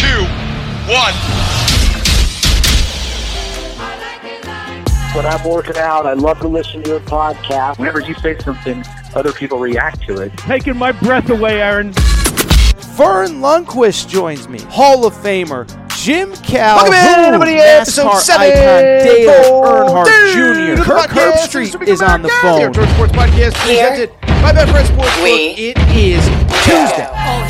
Three, two, one. When I'm working out, I love to listen to your podcast. Whenever you say something, other people react to it. Taking my breath away, Aaron. Verne Lundquist joins me. Hall of Famer Jim Calhoun, Welcome in, everybody, episode NASCAR seven, icon Dale four, Earnhardt two, Jr. the Kirk podcast Herbstreit is is on the phone. Here, George Sports Podcast presented by Betfred Sportsbook. It is Tuesday,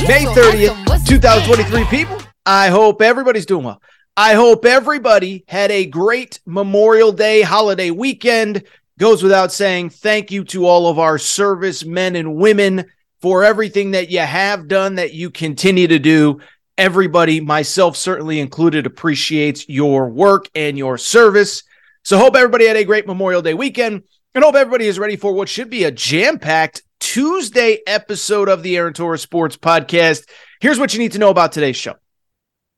May 30th, 2023. People, I hope everybody's doing well. I hope everybody had a great Memorial Day holiday weekend. Goes without saying, thank you to all of our service men and women for everything that you have done, that you continue to do. Everybody, myself certainly included, appreciates your work and your service. So, hope everybody had a great Memorial Day weekend and hope everybody is ready for what should be a jam packed Tuesday episode of the Aaron Torres Sports Podcast. Here's what you need to know about today's show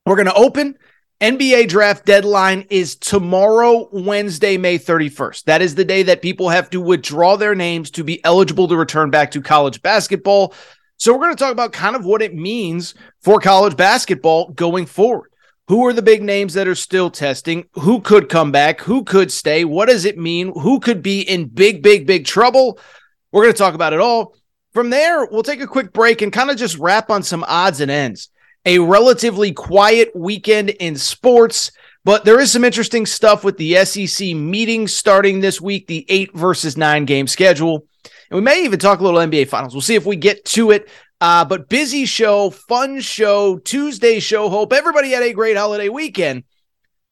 we're going to open. NBA draft deadline is tomorrow, Wednesday, May 31st. That is the day that people have to withdraw their names to be eligible to return back to college basketball. So, we're going to talk about kind of what it means for college basketball going forward. Who are the big names that are still testing? Who could come back? Who could stay? What does it mean? Who could be in big, big, big trouble? We're going to talk about it all. From there, we'll take a quick break and kind of just wrap on some odds and ends. A relatively quiet weekend in sports, but there is some interesting stuff with the SEC meetings starting this week, the eight versus nine game schedule. And we may even talk a little NBA finals. We'll see if we get to it. Uh, but busy show, fun show, Tuesday show. Hope everybody had a great holiday weekend.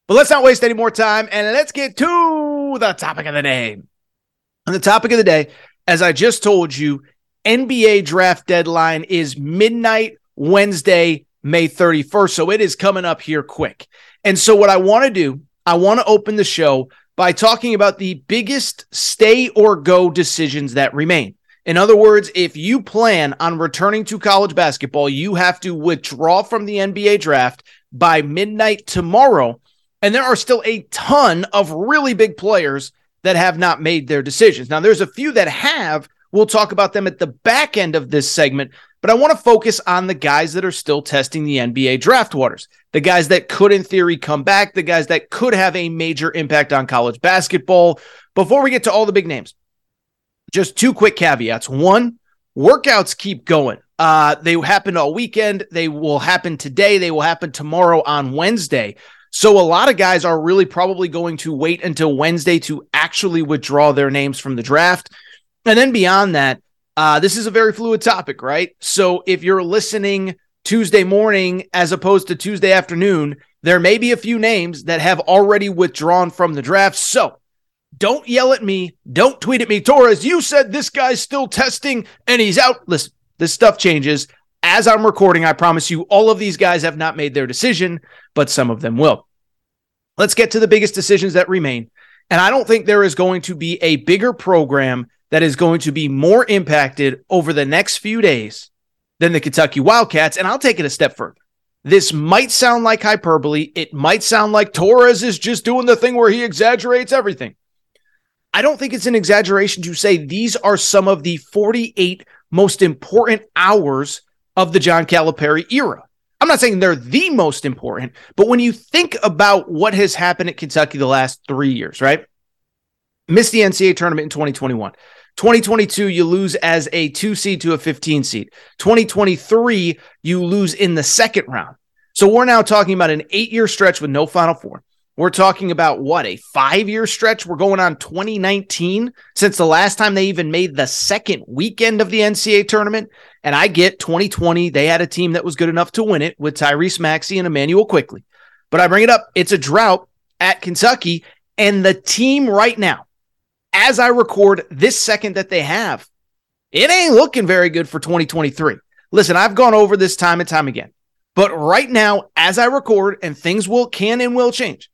But let's not waste any more time and let's get to the topic of the day. And the topic of the day, as I just told you, NBA draft deadline is midnight Wednesday, May 31st. So it is coming up here quick. And so, what I want to do, I want to open the show by talking about the biggest stay or go decisions that remain. In other words, if you plan on returning to college basketball, you have to withdraw from the NBA draft by midnight tomorrow. And there are still a ton of really big players that have not made their decisions. Now, there's a few that have. We'll talk about them at the back end of this segment, but I want to focus on the guys that are still testing the NBA draft waters, the guys that could, in theory, come back, the guys that could have a major impact on college basketball. Before we get to all the big names, just two quick caveats. One, workouts keep going. Uh, they happened all weekend. They will happen today. They will happen tomorrow on Wednesday. So a lot of guys are really probably going to wait until Wednesday to actually withdraw their names from the draft. And then beyond that, uh, this is a very fluid topic, right? So if you're listening Tuesday morning as opposed to Tuesday afternoon, there may be a few names that have already withdrawn from the draft. So don't yell at me. Don't tweet at me. Torres, you said this guy's still testing and he's out. Listen, this stuff changes. As I'm recording, I promise you, all of these guys have not made their decision, but some of them will. Let's get to the biggest decisions that remain. And I don't think there is going to be a bigger program that is going to be more impacted over the next few days than the Kentucky Wildcats. And I'll take it a step further. This might sound like hyperbole. It might sound like Torres is just doing the thing where he exaggerates everything. I don't think it's an exaggeration to say these are some of the 48 most important hours of the John Calipari era. I'm not saying they're the most important, but when you think about what has happened at Kentucky the last three years, right? Missed the NCAA tournament in 2021. 2022, you lose as a two seed to a 15 seed. 2023, you lose in the second round. So we're now talking about an eight year stretch with no Final Four. We're talking about what a five year stretch. We're going on 2019 since the last time they even made the second weekend of the NCAA tournament. And I get 2020, they had a team that was good enough to win it with Tyrese Maxey and Immanuel Quickley. But I bring it up, it's a drought at Kentucky. And the team right now, as I record this second that they have, it ain't looking very good for 2023. Listen, I've gone over this time and time again. But right now, as I record, and things will can and will change,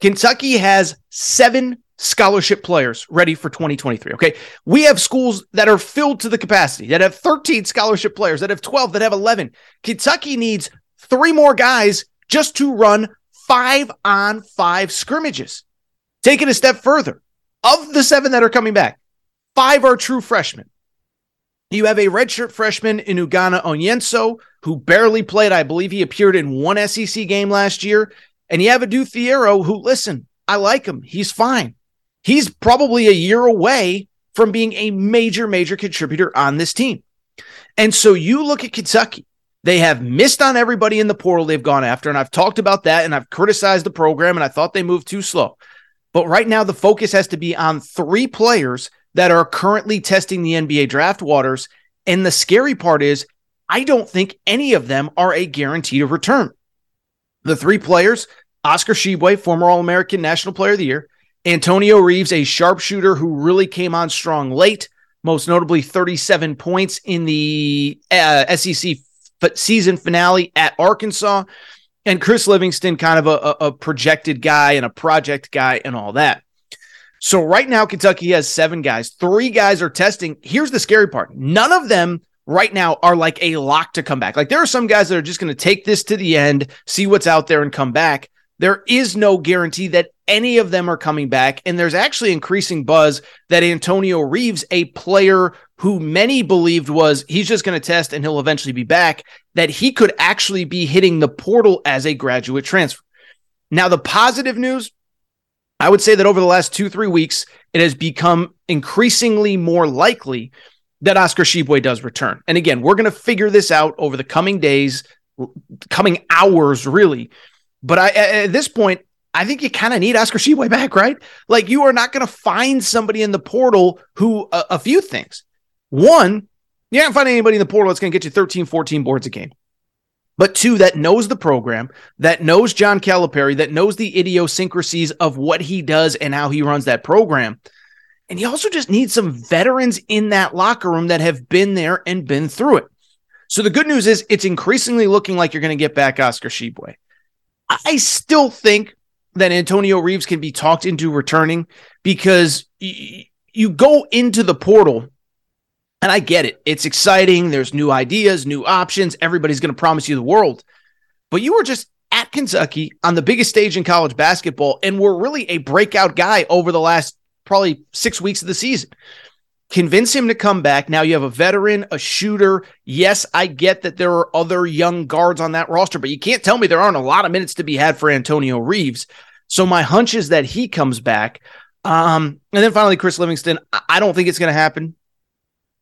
Kentucky has seven scholarship players ready for 2023. Okay. We have schools that are filled to the capacity, that have 13 scholarship players, that have 12, that have 11. Kentucky needs three more guys just to run five on five scrimmages. Taking a step further, of the seven that are coming back, five are true freshmen. You have a redshirt freshman in Ugonna Onyenso, who barely played. I believe he appeared in one SEC game last year. And you have Adou Thiero, who, listen, I like him. He's fine. He's probably a year away from being a major, major contributor on this team. And so you look at Kentucky, they have missed on everybody in the portal they've gone after. And I've talked about that and I've criticized the program and I thought they moved too slow. But right now, the focus has to be on three players that are currently testing the NBA draft waters. And the scary part is, I don't think any of them are a guarantee of return. The three players Oscar Tshiebwe, former All American National Player of the Year, Antonio Reeves, a sharpshooter who really came on strong late, most notably 37 points in the uh, SEC f- season finale at Arkansas, and Chris Livingston, kind of a, a projected guy and a project guy and all that. So right now, Kentucky has seven guys. Three guys are testing. Here's the scary part: none of them right now are like a lock to come back. Like there are some guys that are just going to take this to the end, see what's out there, and come back. There is no guarantee that any of them are coming back. And there's actually increasing buzz that Antonio Reeves, a player who many believed was he's just going to test and he'll eventually be back, that he could actually be hitting the portal as a graduate transfer. Now, the positive news, I would say that over the last two, three weeks, it has become increasingly more likely that Oscar Tshiebwe does return. And again, we're going to figure this out over the coming days, coming hours, really. But I, at this point, I think you kind of need Oscar Tshiebwe back, right? Like you are not going to find somebody in the portal who a, a few things. One, you can't find anybody in the portal that's going to get you 13, 14 boards a game. But two, that knows the program, that knows John Calipari, that knows the idiosyncrasies of what he does and how he runs that program. And you also just need some veterans in that locker room that have been there and been through it. So the good news is it's increasingly looking like you're going to get back Oscar Tshiebwe. I still think that Antonio Reeves can be talked into returning because you go into the portal and I get it. It's exciting. There's new ideas, new options. Everybody's going to promise you the world. But you were just at Kentucky on the biggest stage in college basketball and were really a breakout guy over the last probably six weeks of the season convince him to come back. Now you have a veteran, a shooter. Yes, I get that there are other young guards on that roster, but you can't tell me there aren't a lot of minutes to be had for Antonio Reeves. So my hunch is that he comes back. Um, and then finally, Chris Livingston. I don't think it's going to happen.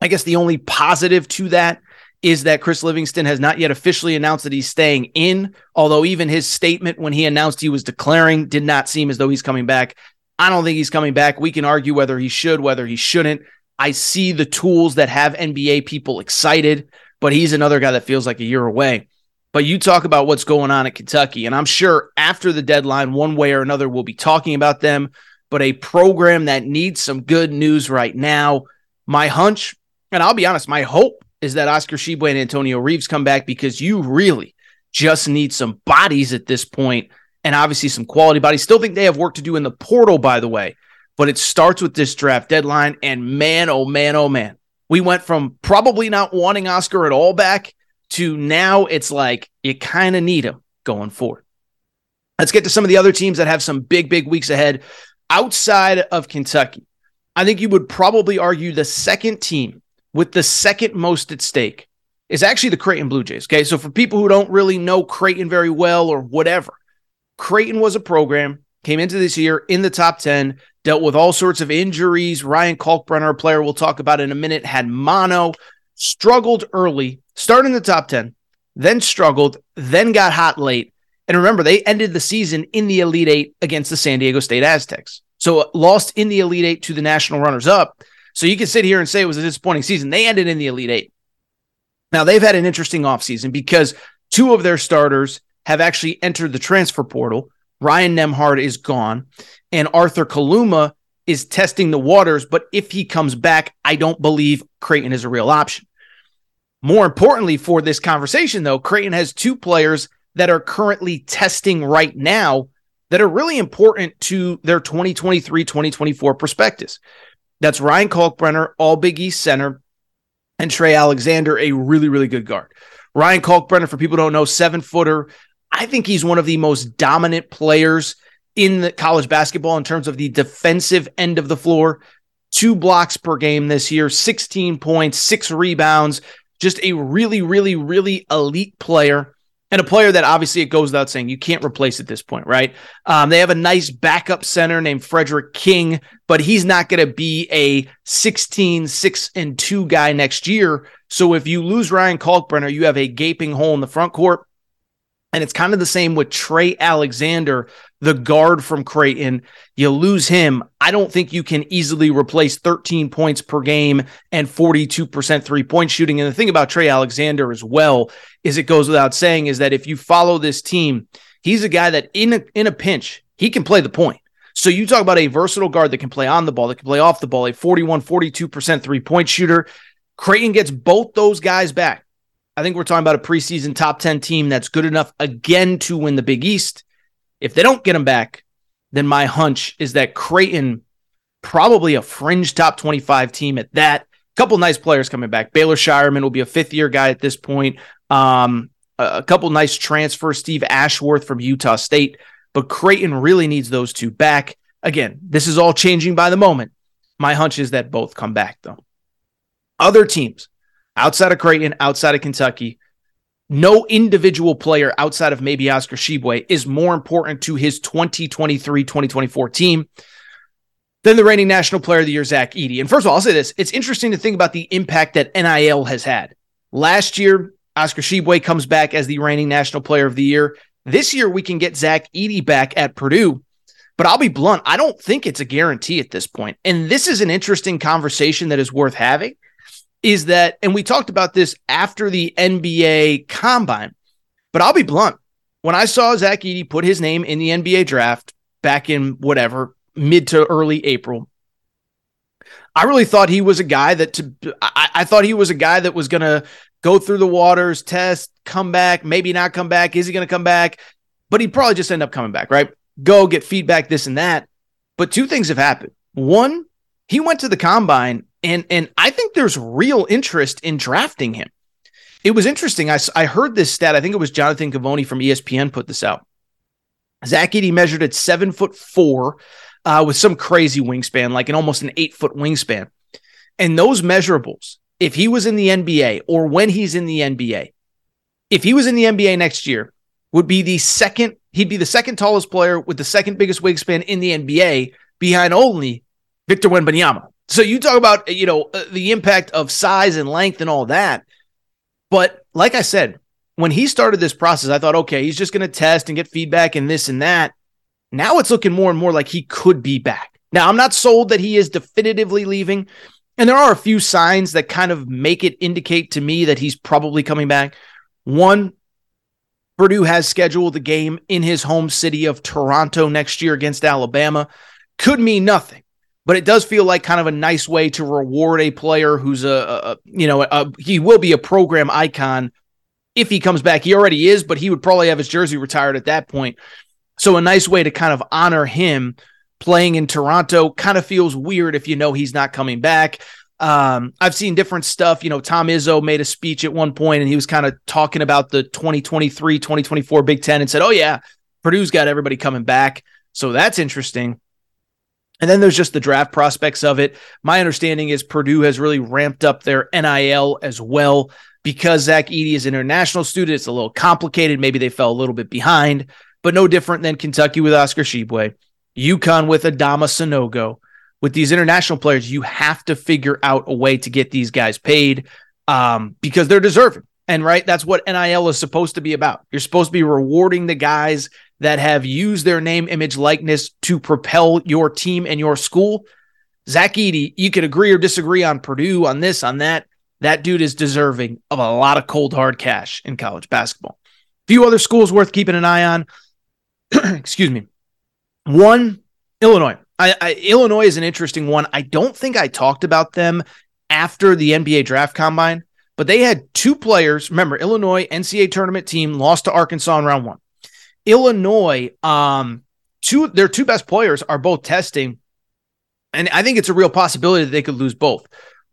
I guess the only positive to that is that Chris Livingston has not yet officially announced that he's staying in, although even his statement when he announced he was declaring did not seem as though he's coming back. I don't think he's coming back. We can argue whether he should, whether he shouldn't. I see the tools that have NBA people excited, but he's another guy that feels like a year away. But you talk about what's going on at Kentucky, and I'm sure after the deadline, one way or another, we'll be talking about them. But a program that needs some good news right now. My hunch, and I'll be honest, my hope is that Oscar Tshiebwe and Antonio Reeves come back because you really just need some bodies at this point, and obviously some quality bodies. Still think they have work to do in the portal, by the way but it starts with this draft deadline. And man, oh man, oh man, we went from probably not wanting Oscar at all back to now it's like you kind of need him going forward. Let's get to some of the other teams that have some big, big weeks ahead outside of Kentucky. I think you would probably argue the second team with the second most at stake is actually the Creighton Blue Jays. Okay. So for people who don't really know Creighton very well or whatever, Creighton was a program, came into this year in the top 10, dealt with all sorts of injuries. Ryan Kalkbrenner, a player we'll talk about in a minute, had mono, struggled early, started in the top 10, then struggled, then got hot late. And remember, they ended the season in the Elite Eight against the San Diego State Aztecs. So lost in the Elite Eight to the national runners up. So you can sit here and say it was a disappointing season. They ended in the Elite Eight. Now they've had an interesting offseason because two of their starters have actually entered the transfer portal. Ryan Nembhard is gone and Arthur Kaluma is testing the waters. But if he comes back, I don't believe Creighton is a real option. More importantly, for this conversation, though, Creighton has two players that are currently testing right now that are really important to their 2023 2024 prospectus. That's Ryan Kalkbrenner, all Big East center, and Trey Alexander, a really, really good guard. Ryan Kalkbrenner, for people don't know, seven footer. I think he's one of the most dominant players in the college basketball in terms of the defensive end of the floor. Two blocks per game this year, 16 points, six rebounds, just a really, really, really elite player and a player that obviously it goes without saying you can't replace at this point, right? Um, they have a nice backup center named Frederick King, but he's not going to be a 16, 6 and 2 guy next year. So if you lose Ryan Kalkbrenner, you have a gaping hole in the front court. And it's kind of the same with Trey Alexander, the guard from Creighton. You lose him. I don't think you can easily replace 13 points per game and 42% three point shooting. And the thing about Trey Alexander as well is it goes without saying is that if you follow this team, he's a guy that in a, in a pinch, he can play the point. So you talk about a versatile guard that can play on the ball, that can play off the ball, a 41, 42% three point shooter. Creighton gets both those guys back. I think we're talking about a preseason top 10 team that's good enough again to win the Big East. If they don't get them back, then my hunch is that Creighton, probably a fringe top 25 team at that. Couple nice players coming back. Baylor Scheierman will be a fifth year guy at this point. Um, a couple nice transfers. Steve Ashworth from Utah State, but Creighton really needs those two back. Again, this is all changing by the moment. My hunch is that both come back though. Other teams outside of Creighton, outside of Kentucky, no individual player outside of maybe Oscar Tshiebwe is more important to his 2023 2024 team than the reigning National Player of the Year, Zach Edey. And first of all, I'll say this it's interesting to think about the impact that NIL has had. Last year, Oscar Tshiebwe comes back as the reigning National Player of the Year. This year, we can get Zach Edey back at Purdue. But I'll be blunt, I don't think it's a guarantee at this point. And this is an interesting conversation that is worth having is that, and we talked about this after the NBA combine, but I'll be blunt. When I saw Zach Edey put his name in the NBA draft back in whatever, mid to early April, I really thought he was a guy that to I, I thought he was a guy that was gonna go through the waters, test, come back, maybe not come back. Is he gonna come back? But he'd probably just end up coming back, right? Go get feedback, this and that. But two things have happened. One, he went to the combine and and I think there's real interest in drafting him. It was interesting. I, I heard this stat. I think it was Jonathan Givony from ESPN put this out. Zach Edey measured at seven foot four uh, with some crazy wingspan, like an almost an eight foot wingspan. And those measurables, if he was in the NBA or when he's in the NBA, if he was in the NBA next year, would be the second, he'd be the second tallest player with the second biggest wingspan in the NBA behind only Victor Wembanyama. So you talk about you know uh, the impact of size and length and all that, but like I said, when he started this process, I thought, okay, he's just going to test and get feedback and this and that. Now it's looking more and more like he could be back. Now I'm not sold that he is definitively leaving, and there are a few signs that kind of make it indicate to me that he's probably coming back. One, Purdue has scheduled the game in his home city of Toronto next year against Alabama. Could mean nothing but it does feel like kind of a nice way to reward a player who's a, a you know a, he will be a program icon if he comes back. He already is, but he would probably have his jersey retired at that point. So a nice way to kind of honor him playing in Toronto kind of feels weird if you know he's not coming back. Um, I've seen different stuff. You know, Tom Izzo made a speech at one point and he was kind of talking about the 2023, 2024 Big Ten and said, Oh, yeah, Purdue's got everybody coming back. So that's interesting. And then there's just the draft prospects of it. My understanding is Purdue has really ramped up their NIL as well because Zach Edey is an international student. It's a little complicated. Maybe they fell a little bit behind, but no different than Kentucky with Oscar Tshiebwe, UConn with Adama Sanogo. With these international players, you have to figure out a way to get these guys paid um, because they're deserving. And right, that's what NIL is supposed to be about. You're supposed to be rewarding the guys that have used their name, image, likeness to propel your team and your school. Zach Edey, you could agree or disagree on Purdue, on this, on that. That dude is deserving of a lot of cold hard cash in college basketball. Few other schools worth keeping an eye on. Excuse me. One, Illinois. I, I, Illinois is an interesting one. I don't think I talked about them after the NBA draft combine, but they had two players. Remember, Illinois NCAA tournament team lost to Arkansas in round one. Illinois, um, two their two best players are both testing, and I think it's a real possibility that they could lose both.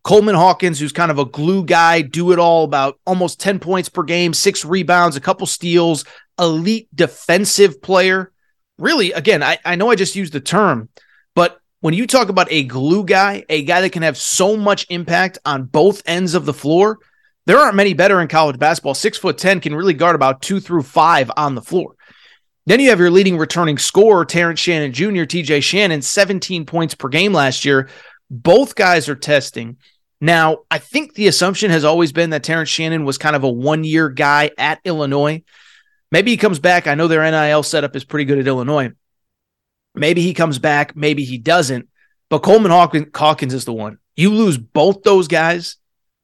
Coleman Hawkins, who's kind of a glue guy, do it all about almost 10 points per game, six rebounds, a couple steals, elite defensive player. Really, again, I, I know I just used the term, but when you talk about a glue guy, a guy that can have so much impact on both ends of the floor, there aren't many better in college basketball. Six foot 10 can really guard about two through five on the floor. Then you have your leading returning scorer, Terrence Shannon Jr., TJ Shannon, 17 points per game last year. Both guys are testing. Now, I think the assumption has always been that Terrence Shannon was kind of a one year guy at Illinois. Maybe he comes back. I know their NIL setup is pretty good at Illinois. Maybe he comes back. Maybe he doesn't. But Coleman Hawkins is the one. You lose both those guys.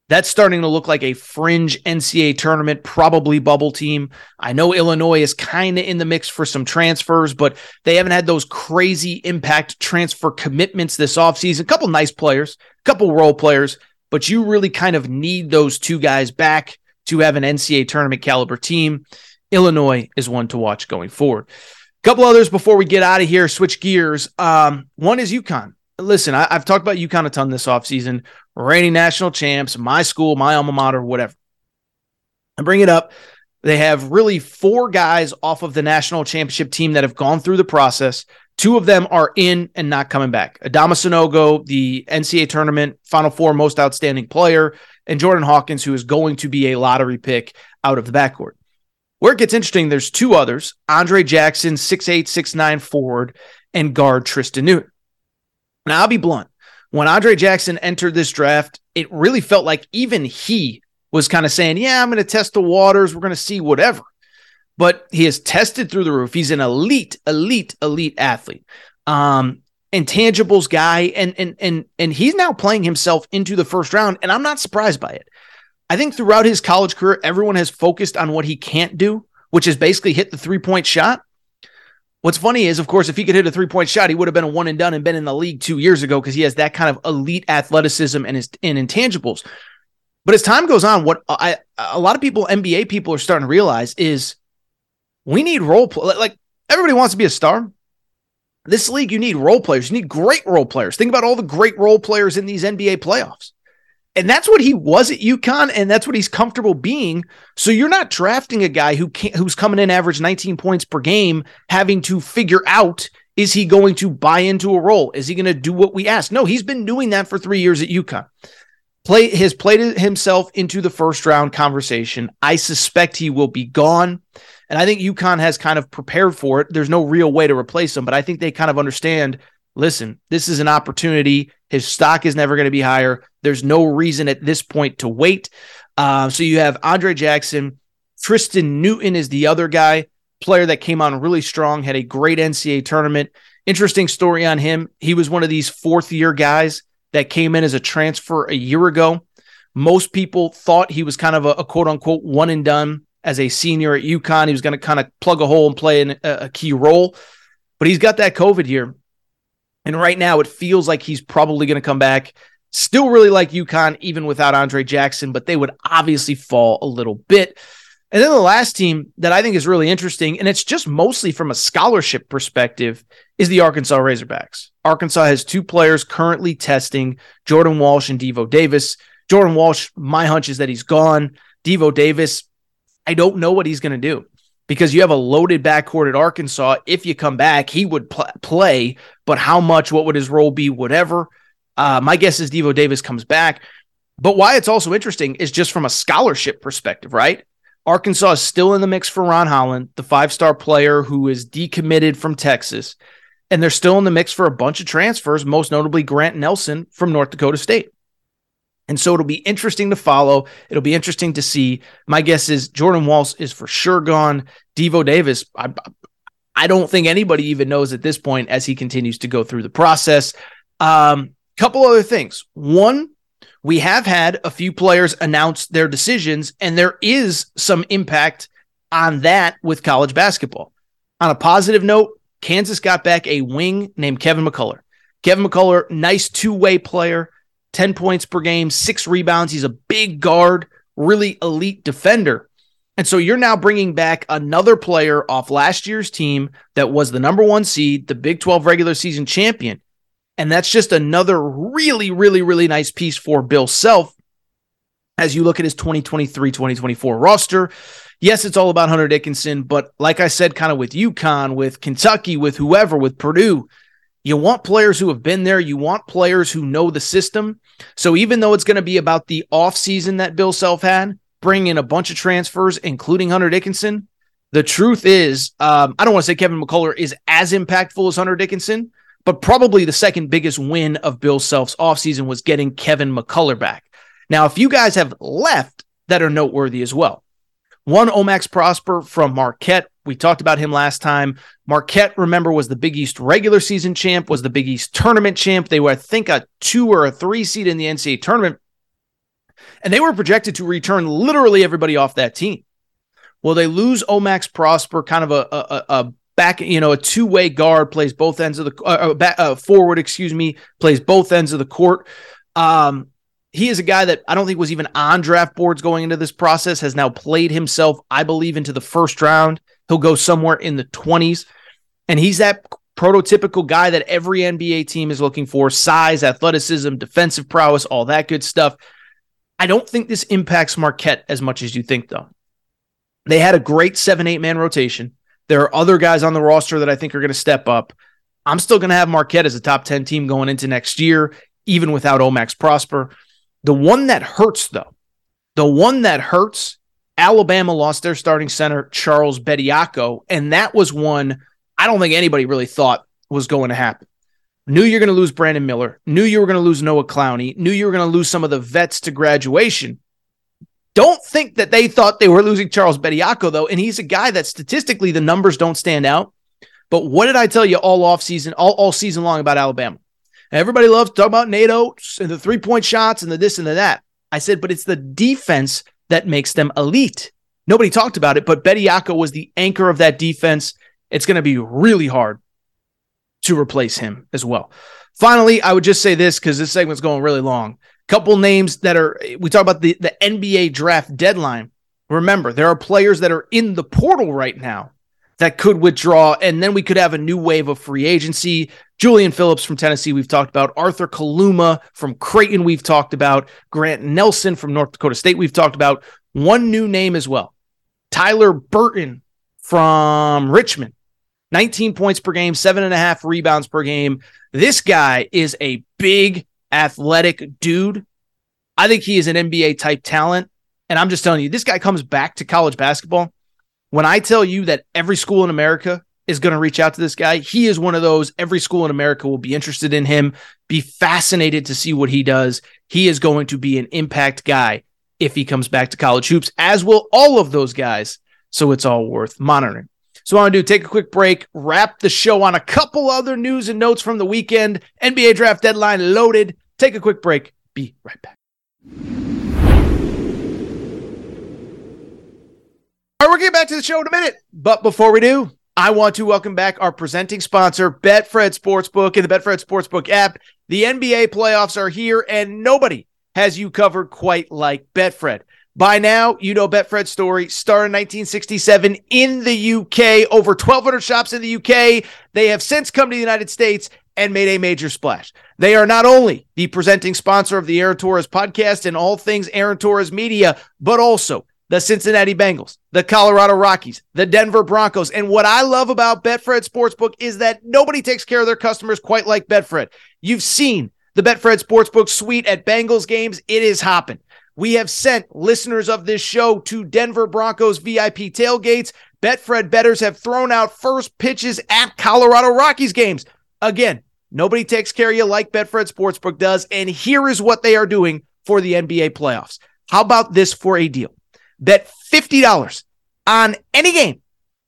That's starting to look like a fringe NCAA tournament, probably bubble team. I know Illinois is kind of in the mix for some transfers, but they haven't had those crazy impact transfer commitments this offseason. A couple nice players, a couple role players, but you really kind of need those two guys back to have an NCAA tournament caliber team. Illinois is one to watch going forward. A couple others before we get out of here, switch gears. Um, one is UConn listen, I, have talked about UConn a ton this offseason, reigning national champs, my school, my alma mater, whatever. I bring it up. They have really four guys off of the national championship team that have gone through the process. Two of them are in and not coming back. Adama Sanogo, the NCAA tournament Final Four most outstanding player, and Jordan Hawkins, who is going to be a lottery pick out of the backcourt. Where it gets interesting, there's two others Andre Jackson, 6'8, 6'9 forward, and guard Tristan Newton. Now, I'll be blunt. When Andre Jackson entered this draft, it really felt like even he was kind of saying, Yeah, I'm going to test the waters. We're going to see whatever. But he has tested through the roof. He's an elite, elite, elite athlete. Um, intangibles guy and and and and he's now playing himself into the first round and I'm not surprised by it. I think throughout his college career everyone has focused on what he can't do, which is basically hit the three-point shot. What's funny is, of course, if he could hit a three point shot, he would have been a one and done and been in the league two years ago because he has that kind of elite athleticism and his and intangibles. But as time goes on, what I a lot of people, NBA people, are starting to realize is we need role play. Like everybody wants to be a star. This league, you need role players. You need great role players. Think about all the great role players in these NBA playoffs. And that's what he was at UConn, and that's what he's comfortable being. So you're not drafting a guy who can't, who's coming in average 19 points per game, having to figure out is he going to buy into a role? Is he going to do what we ask? No, he's been doing that for three years at UConn. Play has played himself into the first round conversation. I suspect he will be gone. And I think UConn has kind of prepared for it. There's no real way to replace him, but I think they kind of understand listen, this is an opportunity. His stock is never going to be higher. There's no reason at this point to wait. Uh, so you have Andre Jackson. Tristan Newton is the other guy, player that came on really strong, had a great NCAA tournament. Interesting story on him. He was one of these fourth year guys that came in as a transfer a year ago. Most people thought he was kind of a, a quote unquote one and done as a senior at UConn. He was going to kind of plug a hole and play in a, a key role, but he's got that COVID here. And right now, it feels like he's probably going to come back. Still really like UConn, even without Andre Jackson, but they would obviously fall a little bit. And then the last team that I think is really interesting, and it's just mostly from a scholarship perspective, is the Arkansas Razorbacks. Arkansas has two players currently testing Jordan Walsh and Devo Davis. Jordan Walsh, my hunch is that he's gone. Devo Davis, I don't know what he's going to do because you have a loaded backcourt at Arkansas. If you come back, he would pl- play, but how much? What would his role be? Whatever. Uh, my guess is Devo Davis comes back. But why it's also interesting is just from a scholarship perspective, right? Arkansas is still in the mix for Ron Holland, the five star player who is decommitted from Texas. And they're still in the mix for a bunch of transfers, most notably Grant Nelson from North Dakota State. And so it'll be interesting to follow. It'll be interesting to see. My guess is Jordan Walsh is for sure gone. Devo Davis, I, I don't think anybody even knows at this point as he continues to go through the process. Um, couple other things. One, we have had a few players announce their decisions, and there is some impact on that with college basketball. On a positive note, Kansas got back a wing named Kevin McCullar. Kevin McCullar, nice two way player 10 points per game, six rebounds. He's a big guard, really elite defender. And so you're now bringing back another player off last year's team that was the number one seed, the Big 12 regular season champion. And that's just another really, really, really nice piece for Bill Self as you look at his 2023 2024 roster. Yes, it's all about Hunter Dickinson, but like I said, kind of with UConn, with Kentucky, with whoever, with Purdue, you want players who have been there. You want players who know the system. So even though it's going to be about the offseason that Bill Self had, bring in a bunch of transfers, including Hunter Dickinson. The truth is, um, I don't want to say Kevin McCullar is as impactful as Hunter Dickinson, but probably the second biggest win of Bill Self's offseason was getting Kevin McCullar back. Now, a few guys have left that are noteworthy as well. One, Omax Prosper from Marquette. We talked about him last time. Marquette, remember, was the Big East regular season champ, was the Big East tournament champ. They were, I think, a two or a three seed in the NCAA tournament. And they were projected to return literally everybody off that team. Well, they lose Omax Prosper, kind of a, a, a back, you know, a two way guard, plays both ends of the uh, uh, uh, forward, excuse me, plays both ends of the court. Um, he is a guy that I don't think was even on draft boards going into this process, has now played himself, I believe, into the first round. He'll go somewhere in the 20s. And he's that prototypical guy that every NBA team is looking for size, athleticism, defensive prowess, all that good stuff. I don't think this impacts Marquette as much as you think, though. They had a great seven, eight man rotation. There are other guys on the roster that I think are going to step up. I'm still going to have Marquette as a top 10 team going into next year, even without Omax Prosper. The one that hurts, though, the one that hurts, Alabama lost their starting center, Charles Bediako. And that was one I don't think anybody really thought was going to happen. Knew you're going to lose Brandon Miller. Knew you were going to lose Noah Clowney. Knew you were going to lose some of the vets to graduation. Don't think that they thought they were losing Charles Bediako, though. And he's a guy that statistically the numbers don't stand out. But what did I tell you all off season, all, all season long about Alabama? Everybody loves talk about Nate Oats and the three point shots and the this and the that. I said, but it's the defense that makes them elite. Nobody talked about it, but Bediako was the anchor of that defense. It's going to be really hard to replace him as well. Finally, I would just say this because this segment's going really long. Couple names that are we talk about the, the NBA draft deadline. Remember, there are players that are in the portal right now that could withdraw, and then we could have a new wave of free agency. Julian Phillips from Tennessee, we've talked about. Arthur Kaluma from Creighton, we've talked about. Grant Nelson from North Dakota State, we've talked about. One new name as well Tyler Burton from Richmond. 19 points per game, seven and a half rebounds per game. This guy is a big athletic dude. I think he is an NBA type talent. And I'm just telling you, this guy comes back to college basketball. When I tell you that every school in America is going to reach out to this guy, he is one of those. Every school in America will be interested in him, be fascinated to see what he does. He is going to be an impact guy if he comes back to college hoops, as will all of those guys. So it's all worth monitoring. So I want to do take a quick break, wrap the show on a couple other news and notes from the weekend. NBA draft deadline loaded. Take a quick break. Be right back. All right, we're getting back to the show in a minute. But before we do, I want to welcome back our presenting sponsor, Betfred Sportsbook and the Betfred Sportsbook app. The NBA playoffs are here, and nobody has you covered quite like Betfred. By now, you know Betfred's story. Started in 1967 in the UK, over 1,200 shops in the UK. They have since come to the United States and made a major splash. They are not only the presenting sponsor of the Aaron Torres podcast and all things Aaron Torres media, but also the Cincinnati Bengals, the Colorado Rockies, the Denver Broncos. And what I love about Betfred Sportsbook is that nobody takes care of their customers quite like Betfred. You've seen the Betfred Sportsbook suite at Bengals games. It is hopping. We have sent listeners of this show to Denver Broncos VIP tailgates. Betfred betters have thrown out first pitches at Colorado Rockies games. Again, nobody takes care of you like Betfred Sportsbook does. And here is what they are doing for the NBA playoffs. How about this for a deal? Bet $50 on any game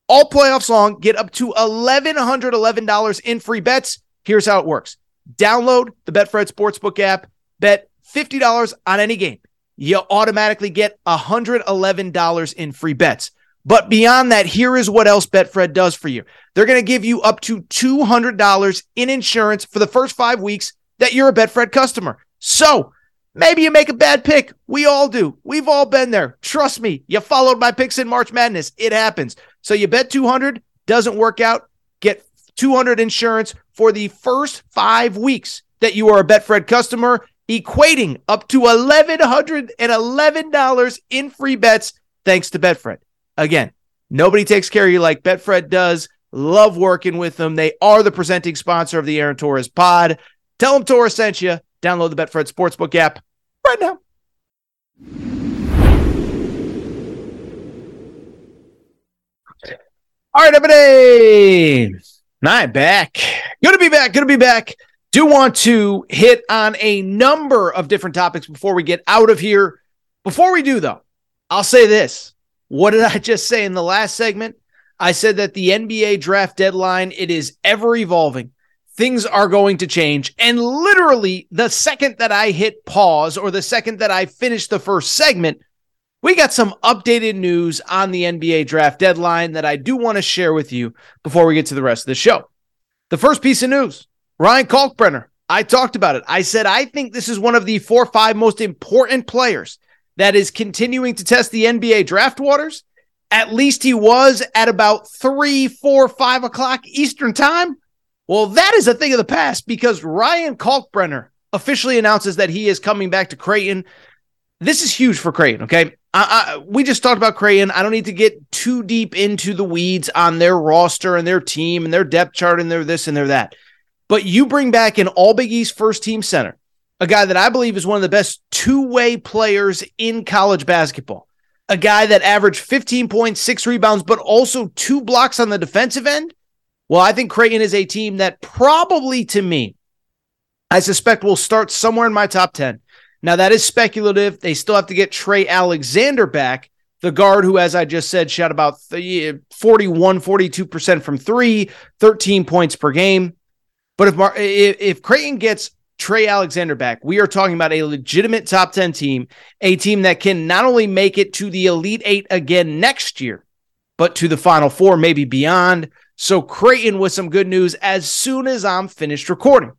all playoffs long. Get up to $1,111 in free bets. Here's how it works download the Betfred Sportsbook app, bet $50 on any game you automatically get $111 in free bets. But beyond that, here is what else Betfred does for you. They're going to give you up to $200 in insurance for the first five weeks that you're a Betfred customer. So Maybe you make a bad pick. We all do. We've all been there. Trust me. You followed my picks in March Madness. It happens. So you bet 200, doesn't work out. Get 200 insurance for the first five weeks that you are a Betfred customer, equating up to $1,111 in free bets thanks to Betfred. Again, nobody takes care of you like Betfred does. Love working with them. They are the presenting sponsor of the Aaron Torres pod. Tell them Torres sent you. Download the Betfred Sportsbook app right now. All right, everybody. Night back. Good to be back. Good to be back. Do want to hit on a number of different topics before we get out of here. Before we do, though, I'll say this. What did I just say in the last segment? I said that the NBA draft deadline, it is ever evolving. Things are going to change. And literally, the second that I hit pause or the second that I finish the first segment, we got some updated news on the NBA draft deadline that I do want to share with you before we get to the rest of the show. The first piece of news Ryan Kalkbrenner. I talked about it. I said, I think this is one of the four or five most important players that is continuing to test the NBA draft waters. At least he was at about three, four, five o'clock Eastern time. Well, that is a thing of the past because Ryan Kalkbrenner officially announces that he is coming back to Creighton. This is huge for Creighton. Okay. I, I, we just talked about Creighton. I don't need to get too deep into the weeds on their roster and their team and their depth chart and their this and their that. But you bring back an All Big East first team center, a guy that I believe is one of the best two way players in college basketball, a guy that averaged 15.6 rebounds, but also two blocks on the defensive end. Well, I think Creighton is a team that probably to me, I suspect will start somewhere in my top 10. Now, that is speculative. They still have to get Trey Alexander back, the guard who, as I just said, shot about 41, 42% from three, 13 points per game. But if, Mar- if, if Creighton gets Trey Alexander back, we are talking about a legitimate top 10 team, a team that can not only make it to the Elite Eight again next year, but to the Final Four, maybe beyond. So, Creighton with some good news as soon as I'm finished recording.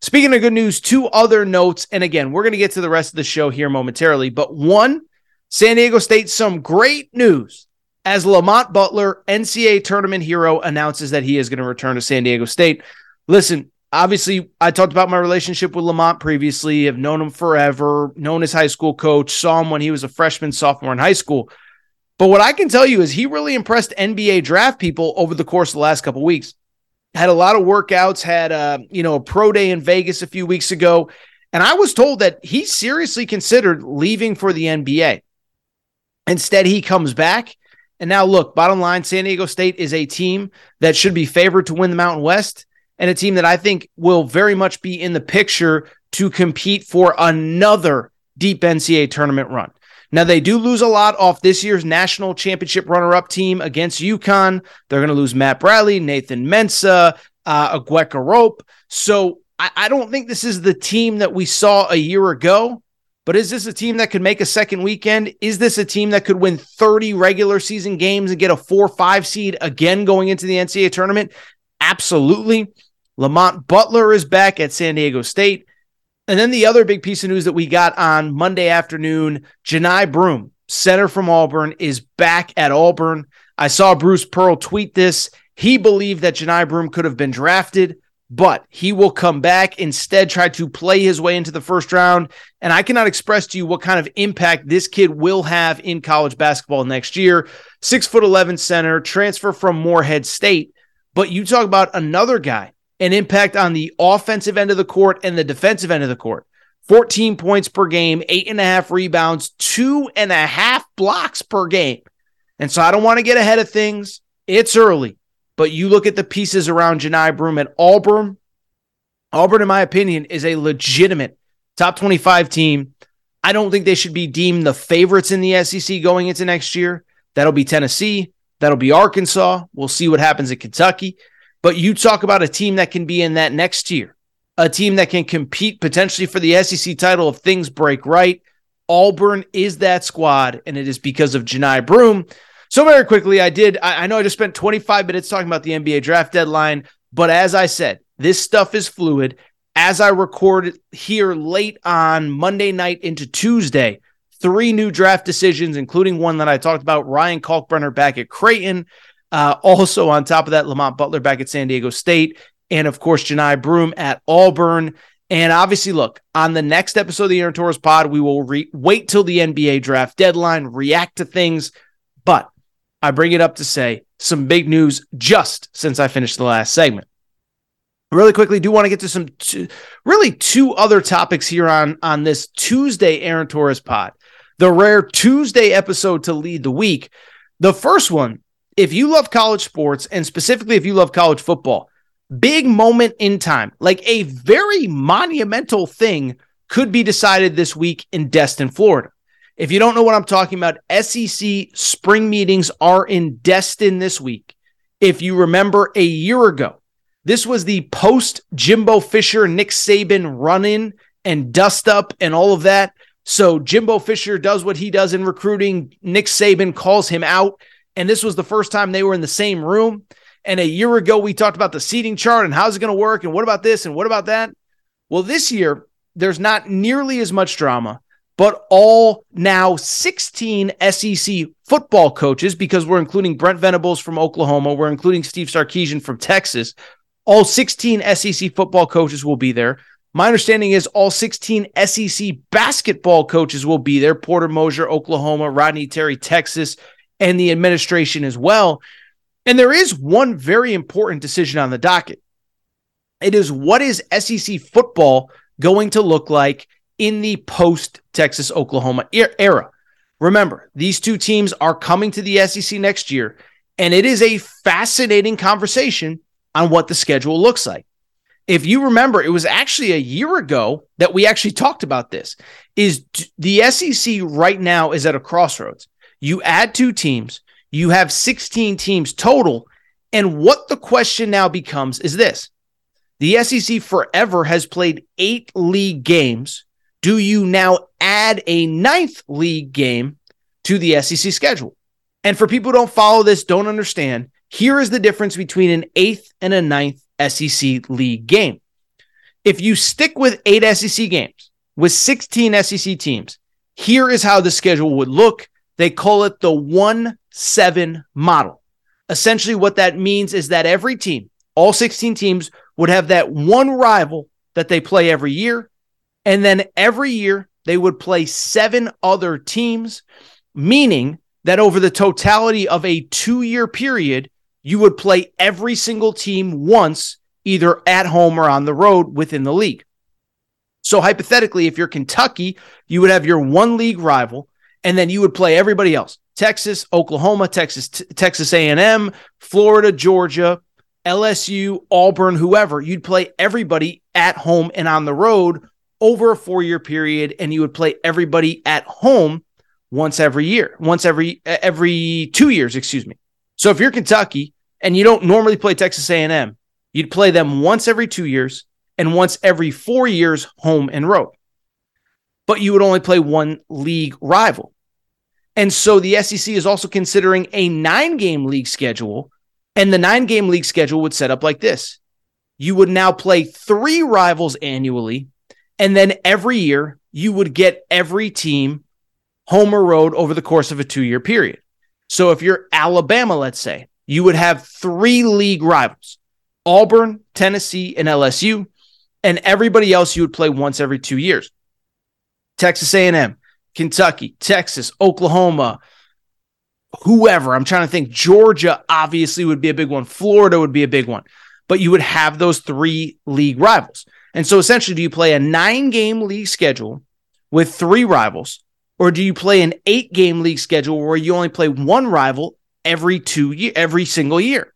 Speaking of good news, two other notes. And again, we're going to get to the rest of the show here momentarily. But one, San Diego State, some great news as Lamont Butler, NCAA tournament hero, announces that he is going to return to San Diego State. Listen, obviously, I talked about my relationship with Lamont previously. I've known him forever, known his high school coach, saw him when he was a freshman, sophomore in high school. But what I can tell you is he really impressed NBA draft people over the course of the last couple weeks had a lot of workouts, had uh, you know, a pro day in Vegas a few weeks ago. And I was told that he seriously considered leaving for the NBA. Instead, he comes back. And now, look, bottom line San Diego State is a team that should be favored to win the Mountain West and a team that I think will very much be in the picture to compete for another deep NCAA tournament run. Now, they do lose a lot off this year's national championship runner up team against UConn. They're going to lose Matt Bradley, Nathan Mensah, uh, Aguek Arop. So I, I don't think this is the team that we saw a year ago. But is this a team that could make a second weekend? Is this a team that could win 30 regular season games and get a four five seed again going into the NCAA tournament? Absolutely. Lamont Butler is back at San Diego State. And then the other big piece of news that we got on Monday afternoon Johni Broome, center from Auburn, is back at Auburn. I saw Bruce Pearl tweet this. He believed that Johni Broome could have been drafted, but he will come back, instead, try to play his way into the first round. And I cannot express to you what kind of impact this kid will have in college basketball next year. Six foot 11 center, transfer from Morehead State. But you talk about another guy an impact on the offensive end of the court and the defensive end of the court. 14 points per game, eight and a half rebounds, two and a half blocks per game. And so I don't want to get ahead of things. It's early, but you look at the pieces around Johni Broome at Auburn. Auburn, in my opinion, is a legitimate top 25 team. I don't think they should be deemed the favorites in the SEC going into next year. That'll be Tennessee. That'll be Arkansas. We'll see what happens at Kentucky. But you talk about a team that can be in that next year, a team that can compete potentially for the SEC title if things break right. Auburn is that squad, and it is because of Johni Broome. So, very quickly, I did. I, I know I just spent 25 minutes talking about the NBA draft deadline, but as I said, this stuff is fluid. as I record here late on Monday night into Tuesday, three new draft decisions, including one that I talked about Ryan Kalkbrenner back at Creighton. Uh, also, on top of that, Lamont Butler back at San Diego State. And of course, Johni Broome at Auburn. And obviously, look, on the next episode of the Aaron Torres pod, we will re- wait till the NBA draft deadline, react to things. But I bring it up to say some big news just since I finished the last segment. Really quickly, do want to get to some really two other topics here on on this Tuesday Aaron Torres pod, the rare Tuesday episode to lead the week. The first one, if you love college sports and specifically if you love college football, big moment in time, like a very monumental thing could be decided this week in Destin, Florida. If you don't know what I'm talking about, SEC spring meetings are in Destin this week. If you remember a year ago, this was the post Jimbo Fisher, Nick Saban run in and dust up and all of that. So Jimbo Fisher does what he does in recruiting. Nick Saban calls him out. And this was the first time they were in the same room. And a year ago, we talked about the seating chart and how's it going to work and what about this and what about that. Well, this year, there's not nearly as much drama, but all now 16 SEC football coaches, because we're including Brent Venables from Oklahoma, we're including Steve Sarkisian from Texas. All 16 SEC football coaches will be there. My understanding is all 16 SEC basketball coaches will be there. Porter Moser, Oklahoma, Rodney Terry, Texas, and the administration as well. And there is one very important decision on the docket. It is what is SEC football going to look like in the post Texas Oklahoma era? Remember, these two teams are coming to the SEC next year, and it is a fascinating conversation on what the schedule looks like. If you remember, it was actually a year ago that we actually talked about this. Is the SEC right now is at a crossroads. You add two teams, you have 16 teams total. And what the question now becomes is this the SEC forever has played eight league games. Do you now add a ninth league game to the SEC schedule? And for people who don't follow this, don't understand, here is the difference between an eighth and a ninth SEC league game. If you stick with eight SEC games with 16 SEC teams, here is how the schedule would look. They call it the 1 7 model. Essentially, what that means is that every team, all 16 teams, would have that one rival that they play every year. And then every year, they would play seven other teams, meaning that over the totality of a two year period, you would play every single team once, either at home or on the road within the league. So hypothetically, if you're Kentucky, you would have your one league rival, and then you would play everybody else. Texas, Oklahoma, Texas, t- Texas A&M, Florida, Georgia, LSU, Auburn, whoever. You'd play everybody at home and on the road over a 4-year period and you would play everybody at home once every year, once every every 2 years, excuse me. So if you're Kentucky and you don't normally play Texas A&M, you'd play them once every 2 years and once every 4 years home and road. But you would only play one league rival. And so the SEC is also considering a nine game league schedule. And the nine game league schedule would set up like this you would now play three rivals annually. And then every year, you would get every team home or road over the course of a two year period. So if you're Alabama, let's say, you would have three league rivals Auburn, Tennessee, and LSU. And everybody else you would play once every two years. Texas A&M, Kentucky, Texas, Oklahoma, whoever. I'm trying to think. Georgia obviously would be a big one. Florida would be a big one. But you would have those three league rivals. And so essentially, do you play a nine game league schedule with three rivals, or do you play an eight game league schedule where you only play one rival every two year, every single year?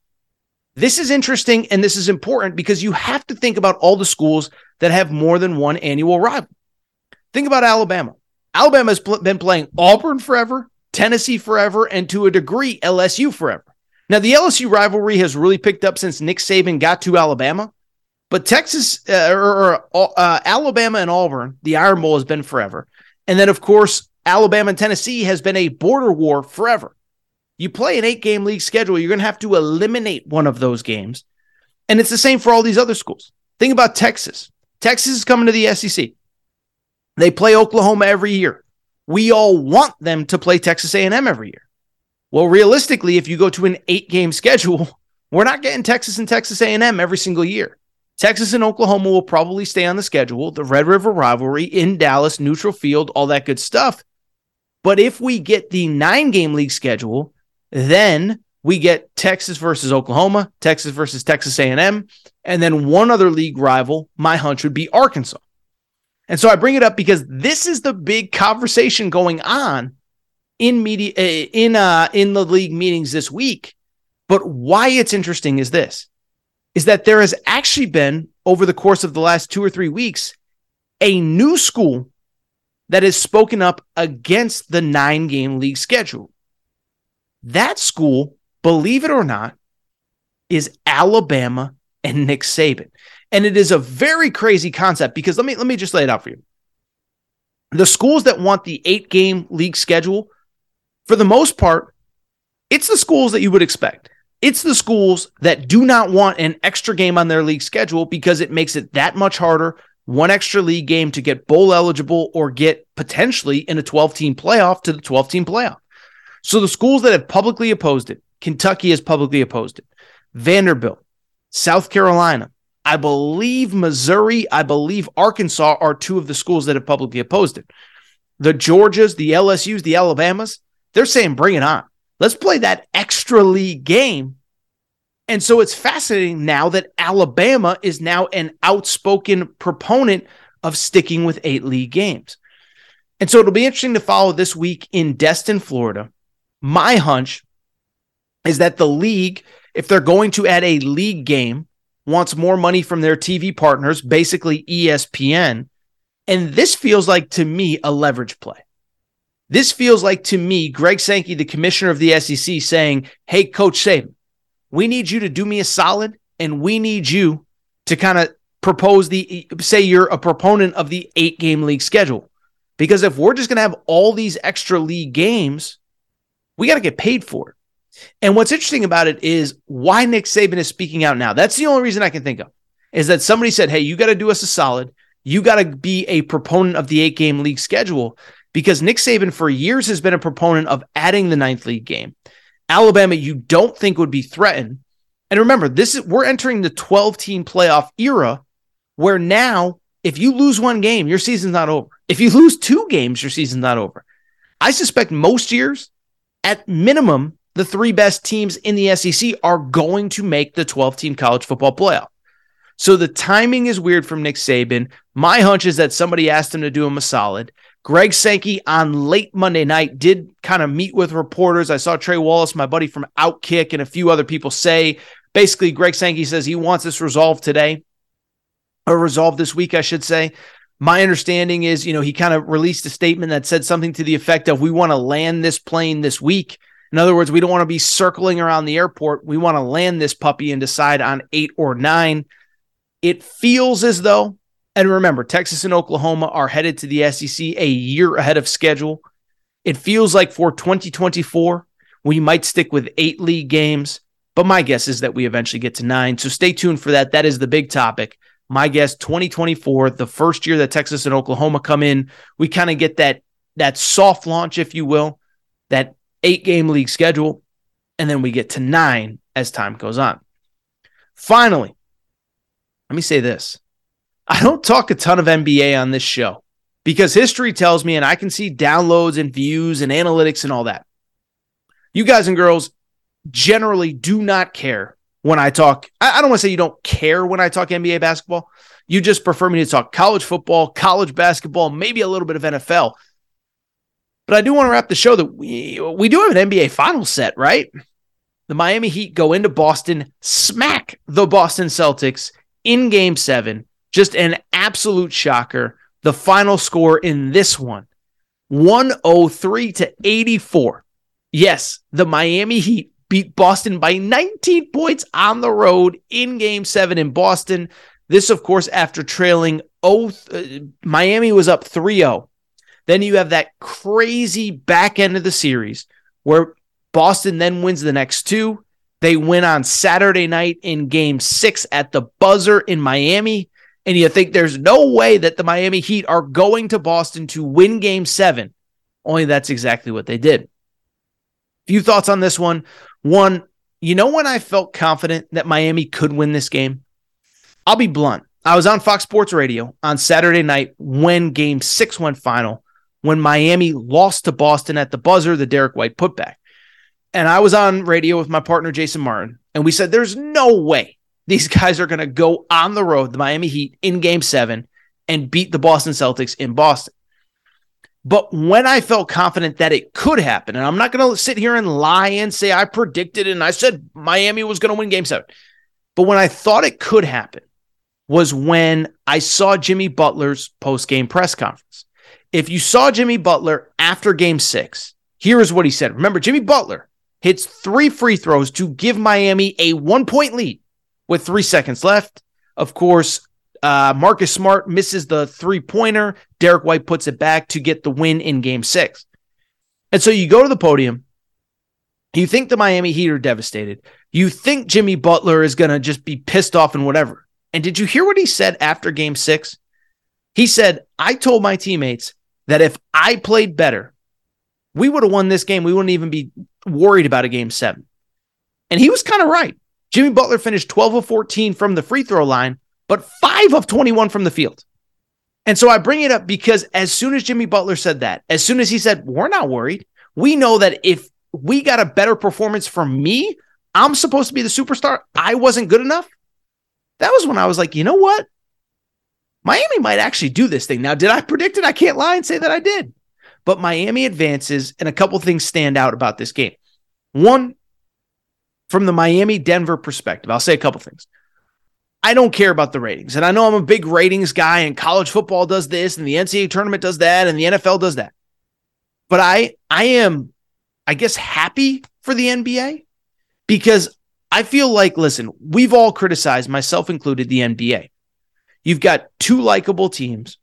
This is interesting and this is important because you have to think about all the schools that have more than one annual rival. Think about Alabama. Alabama's pl- been playing Auburn forever, Tennessee forever, and to a degree, LSU forever. Now, the LSU rivalry has really picked up since Nick Saban got to Alabama, but Texas uh, or, or uh, Alabama and Auburn, the Iron Bowl has been forever. And then, of course, Alabama and Tennessee has been a border war forever. You play an eight game league schedule, you're going to have to eliminate one of those games. And it's the same for all these other schools. Think about Texas. Texas is coming to the SEC. They play Oklahoma every year. We all want them to play Texas A&M every year. Well, realistically, if you go to an 8-game schedule, we're not getting Texas and Texas A&M every single year. Texas and Oklahoma will probably stay on the schedule, the Red River rivalry in Dallas, neutral field, all that good stuff. But if we get the 9-game league schedule, then we get Texas versus Oklahoma, Texas versus Texas A&M, and then one other league rival, my hunch would be Arkansas. And so I bring it up because this is the big conversation going on in media eh, in uh in the league meetings this week. But why it's interesting is this is that there has actually been over the course of the last 2 or 3 weeks a new school that has spoken up against the 9 game league schedule. That school believe it or not, is Alabama and Nick Saban. And it is a very crazy concept because let me let me just lay it out for you. The schools that want the 8-game league schedule, for the most part, it's the schools that you would expect. It's the schools that do not want an extra game on their league schedule because it makes it that much harder one extra league game to get bowl eligible or get potentially in a 12 team playoff to the 12 team playoff. So the schools that have publicly opposed it, Kentucky has publicly opposed it. Vanderbilt, South Carolina, I believe Missouri, I believe Arkansas are two of the schools that have publicly opposed it. The Georgias, the LSUs, the Alabamas, they're saying bring it on. Let's play that extra league game. And so it's fascinating now that Alabama is now an outspoken proponent of sticking with eight league games. And so it'll be interesting to follow this week in Destin, Florida. My hunch is that the league, if they're going to add a league game, wants more money from their TV partners, basically ESPN. And this feels like to me a leverage play. This feels like to me, Greg Sankey, the commissioner of the SEC, saying, Hey, Coach Saban, we need you to do me a solid and we need you to kind of propose the say you're a proponent of the eight game league schedule. Because if we're just going to have all these extra league games, we got to get paid for it. And what's interesting about it is why Nick Saban is speaking out now. That's the only reason I can think of is that somebody said, Hey, you got to do us a solid. You got to be a proponent of the eight game league schedule because Nick Saban for years has been a proponent of adding the ninth league game. Alabama, you don't think would be threatened. And remember, this is we're entering the 12 team playoff era where now if you lose one game, your season's not over. If you lose two games, your season's not over. I suspect most years, at minimum, the three best teams in the SEC are going to make the 12 team college football playoff. So the timing is weird from Nick Saban. My hunch is that somebody asked him to do him a solid. Greg Sankey on late Monday night did kind of meet with reporters. I saw Trey Wallace, my buddy from Outkick, and a few other people say basically Greg Sankey says he wants this resolved today or resolved this week, I should say. My understanding is, you know, he kind of released a statement that said something to the effect of we want to land this plane this week. In other words, we don't want to be circling around the airport. We want to land this puppy and decide on eight or nine. It feels as though, and remember, Texas and Oklahoma are headed to the SEC a year ahead of schedule. It feels like for 2024, we might stick with eight league games, but my guess is that we eventually get to nine. So stay tuned for that. That is the big topic. My guess 2024, the first year that Texas and Oklahoma come in, we kind of get that that soft launch, if you will, that eight game league schedule, and then we get to nine as time goes on. Finally, let me say this I don't talk a ton of NBA on this show because history tells me, and I can see downloads and views and analytics and all that. You guys and girls generally do not care when I talk. I, don't want to say you don't care when I talk NBA basketball. You just prefer me to talk college football, college basketball, maybe a little bit of NFL. But I do want to wrap the show that we we do have an NBA final set, right? The Miami Heat go into Boston, smack the Boston Celtics in game 7. Just an absolute shocker. The final score in this one 103 to 84. Yes, the Miami Heat beat Boston by 19 points on the road in game 7 in Boston. This of course after trailing oh uh, Miami was up 3-0 then you have that crazy back end of the series where Boston then wins the next two. They win on Saturday night in game six at the buzzer in Miami. and you think there's no way that the Miami Heat are going to Boston to win game seven. Only that's exactly what they did. Few thoughts on this one. One, you know when I felt confident that Miami could win this game? I'll be blunt. I was on Fox Sports Radio on Saturday night when game six went final, when Miami lost to Boston at the buzzer, the Derrick White putback. And I was on radio with my partner, Jason Martin, and we said, There's no way these guys are going to go on the road, the Miami Heat, in game seven and beat the Boston Celtics in Boston. But when I felt confident that it could happen, and I'm not going to sit here and lie and say I predicted and I said Miami was going to win game seven. But when I thought it could happen was when I saw Jimmy Butler's post game press conference. If you saw Jimmy Butler after game six, here is what he said. Remember, Jimmy Butler hits three free throws to give Miami a one point lead with three seconds left. Of course, uh, Marcus Smart misses the three pointer. Derrick White puts it back to get the win in game six. And so you go to the podium. You think the Miami Heat are devastated. You think Jimmy Butler is going to just be pissed off and whatever. And did you hear what he said after game six? He said, I told my teammates that if I played better, we would have won this game. We wouldn't even be worried about a game seven. And he was kind of right. Jimmy Butler finished 12 of 14 from the free throw line, but five of 21 from the field. And so I bring it up because as soon as Jimmy Butler said that, as soon as he said, We're not worried, we know that if we got a better performance from me, I'm supposed to be the superstar. I wasn't good enough. That was when I was like, you know what? Miami might actually do this thing. Now, did I predict it? I can't lie and say that I did. But Miami advances, and a couple things stand out about this game. One, from the Miami Denver perspective, I'll say a couple things. I don't care about the ratings. And I know I'm a big ratings guy, and college football does this, and the NCAA tournament does that, and the NFL does that. But I I am, I guess, happy for the NBA because I feel like, listen, we've all criticized, myself included, the NBA. You've got two likable teams,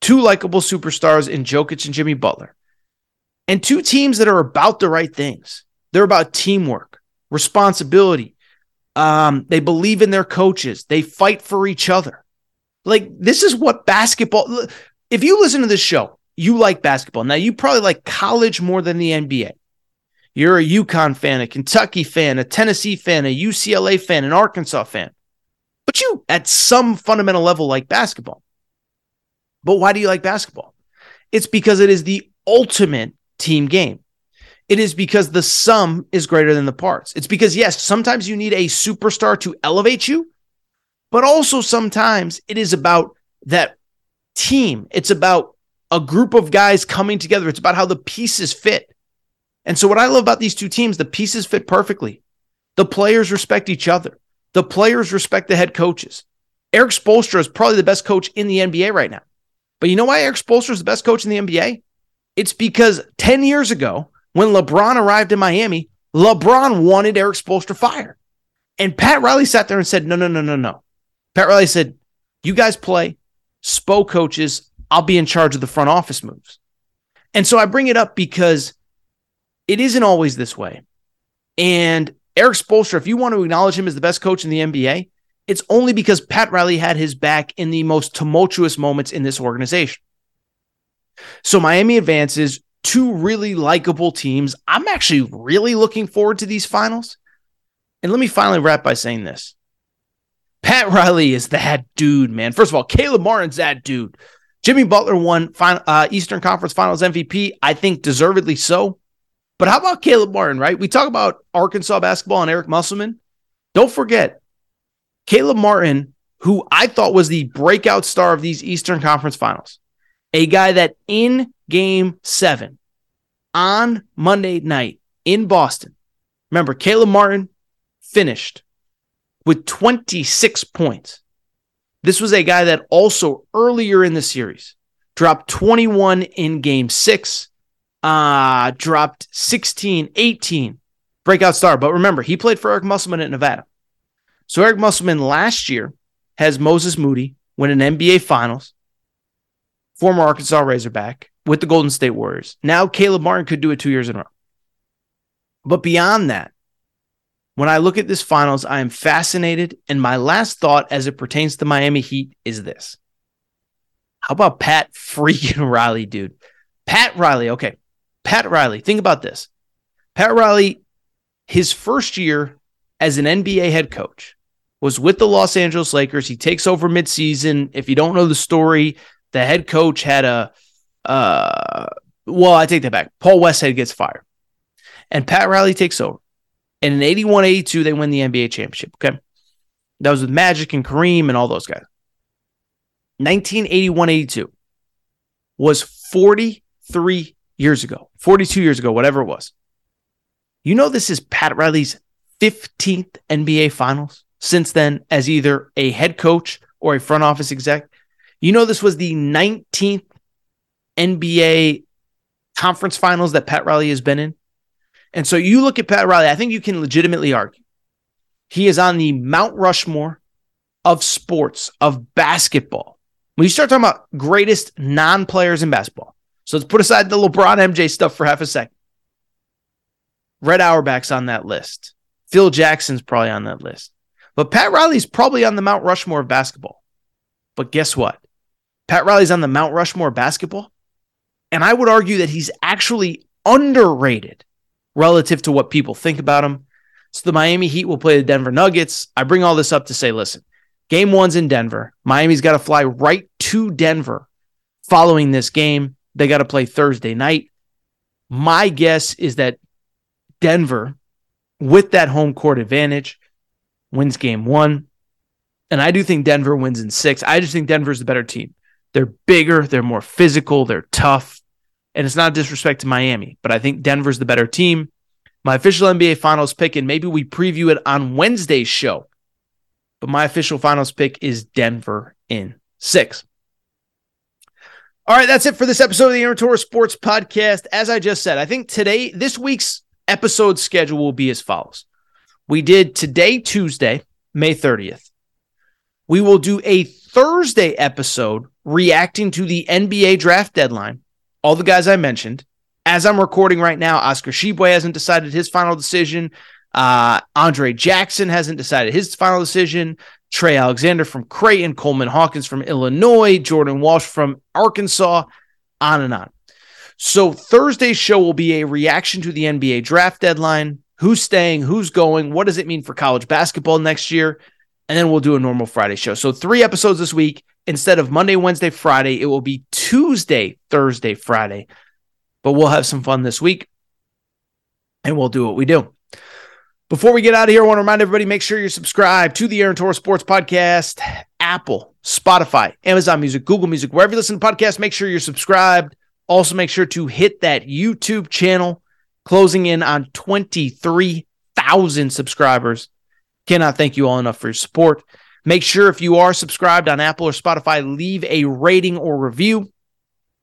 two likable superstars in Jokic and Jimmy Butler, and two teams that are about the right things. They're about teamwork responsibility. Um, they believe in their coaches. They fight for each other. Like this is what basketball. If you listen to this show, you like basketball. Now you probably like college more than the NBA. You're a UConn fan, a Kentucky fan, a Tennessee fan, a UCLA fan, an Arkansas fan. You, at some fundamental level, like basketball. But why do you like basketball? It's because it is the ultimate team game. It is because the sum is greater than the parts. It's because, yes, sometimes you need a superstar to elevate you, but also sometimes it is about that team. It's about a group of guys coming together. It's about how the pieces fit. And so, what I love about these two teams, the pieces fit perfectly. The players respect each other, the players respect the head coaches. Erik Spoelstra is probably the best coach in the NBA right now. But you know why Erik Spoelstra is the best coach in the NBA? It's because 10 years ago, when LeBron arrived in Miami, LeBron wanted Erik Spoelstra fired. And Pat Riley sat there and said, no, no, no, no, no. Pat Riley said, you guys play, Spo coaches, I'll be in charge of the front office moves. And so I bring it up because it isn't always this way. And Erik Spoelstra, if you want to acknowledge him as the best coach in the NBA, it's only because Pat Riley had his back in the most tumultuous moments in this organization. So Miami advances two really likable teams. I'm actually really looking forward to these finals. And let me finally wrap by saying this. Pat Riley is that dude, man. First of all, Caleb Martin's that dude. Jimmy Butler won final, uh, Eastern Conference Finals MVP. I think deservedly so. But how about Caleb Martin, right? We talk about Arkansas basketball and Eric Musselman. Don't forget, Caleb Martin, who I thought was the breakout star of these Eastern Conference Finals, a guy that in game seven on Monday night in Boston. Remember, Caleb Martin finished with 26 points. This was a guy that also earlier in the series dropped 21 in game six, uh, dropped 16, 18, breakout star. But remember, he played for Eric Musselman at Nevada. So Eric Musselman last year has Moses Moody win an NBA Finals, former Arkansas Razorback, with the Golden State Warriors. Now Caleb Martin could do it two years in a row. But beyond that, When I look at this finals, I am fascinated. And my last thought as it pertains to Miami Heat is this. How about Pat freaking Riley, dude? Pat Riley, okay. Pat Riley, think about this. Pat Riley, his first year as an NBA head coach was with the Los Angeles Lakers. He takes over midseason. If you don't know the story, the head coach had a, uh, well, I take that back. Paul Westhead gets fired, and Pat Riley takes over. And in 81 82, they win the NBA championship. Okay. That was with Magic and Kareem and all those guys. 1981 82 was 43 years ago, 42 years ago, whatever it was. You know, this is Pat Riley's 15th NBA finals since then as either a head coach or a front office exec. You know, this was the 19th NBA conference finals that Pat Riley has been in. And so you look at Pat Riley, I think you can legitimately argue he is on the Mount Rushmore of sports, of basketball. When you start talking about greatest non players in basketball, so let's put aside the LeBron MJ stuff for half a second. Red Auerbach's on that list. Phil Jackson's probably on that list. But Pat Riley's probably on the Mount Rushmore of basketball. But guess what? Pat Riley's on the Mount Rushmore of basketball. And I would argue that he's actually underrated relative to what people think about him. So the Miami Heat will play the Denver Nuggets. I bring all this up to say, listen, game one's in Denver. Miami's got to fly right to Denver following this game. They got to play Thursday night. My guess is that Denver, with that home court advantage, wins game one. And I do think Denver wins in six. I just think Denver's the better team. They're bigger, they're more physical, they're tough. And it's not disrespect to Miami, but I think Denver's the better team. My official NBA finals pick, and maybe we preview it on Wednesday's show. But my official finals pick is Denver in six. All right, that's it for this episode of the Torres Sports Podcast. As I just said, I think today, this week's episode schedule will be as follows. We did today, Tuesday, May 30th. We will do a Thursday episode reacting to the NBA draft deadline. All the guys I mentioned. As I'm recording right now, Oscar Tshiebwe hasn't decided his final decision. Uh, Andre Jackson hasn't decided his final decision. Trey Alexander from Creighton, Coleman Hawkins from Illinois, Jordan Walsh from Arkansas, on and on. So Thursday's show will be a reaction to the NBA draft deadline. Who's staying? Who's going? What does it mean for college basketball next year? And then we'll do a normal Friday show. So three episodes this week. Instead of Monday, Wednesday, Friday, it will be Tuesday, Thursday, Friday. But we'll have some fun this week and we'll do what we do. Before we get out of here, I want to remind everybody make sure you're subscribed to the Aaron Torres Sports Podcast, Apple, Spotify, Amazon Music, Google Music, wherever you listen to podcasts, make sure you're subscribed. Also, make sure to hit that YouTube channel, closing in on 23,000 subscribers. Cannot thank you all enough for your support. Make sure if you are subscribed on Apple or Spotify, leave a rating or review.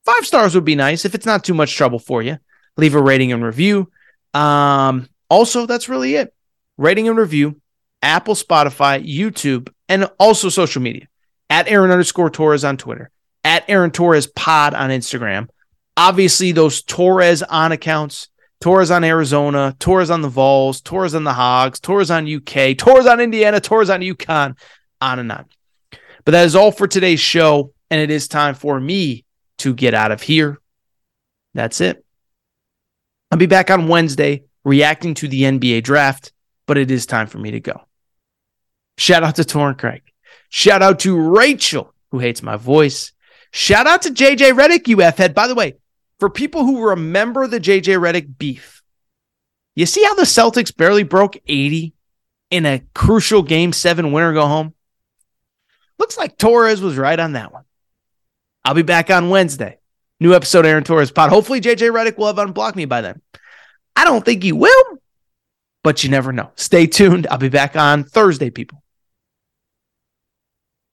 Five stars would be nice if it's not too much trouble for you. Leave a rating and review. Um, also, that's really it rating and review, Apple, Spotify, YouTube, and also social media at Aaron underscore Torres on Twitter, at Aaron Torres Pod on Instagram. Obviously, those Torres on accounts, Torres on Arizona, Torres on the Vols, Torres on the Hogs, Torres on UK, Torres on Indiana, Torres on UConn, on and on. But that is all for today's show, and it is time for me to get out of here. That's it. I'll be back on Wednesday reacting to the NBA draft but it is time for me to go. Shout out to Torrin Craig. Shout out to Rachel, who hates my voice. Shout out to JJ Redick, you F head. By the way, for people who remember the JJ Redick beef, you see how the Celtics barely broke 80 in a crucial game seven winner go home? Looks like Torres was right on that one. I'll be back on Wednesday. New episode Aaron Torres pod. Hopefully JJ Redick will have unblocked me by then. I don't think he will, but you never know. Stay tuned. I'll be back on Thursday, people.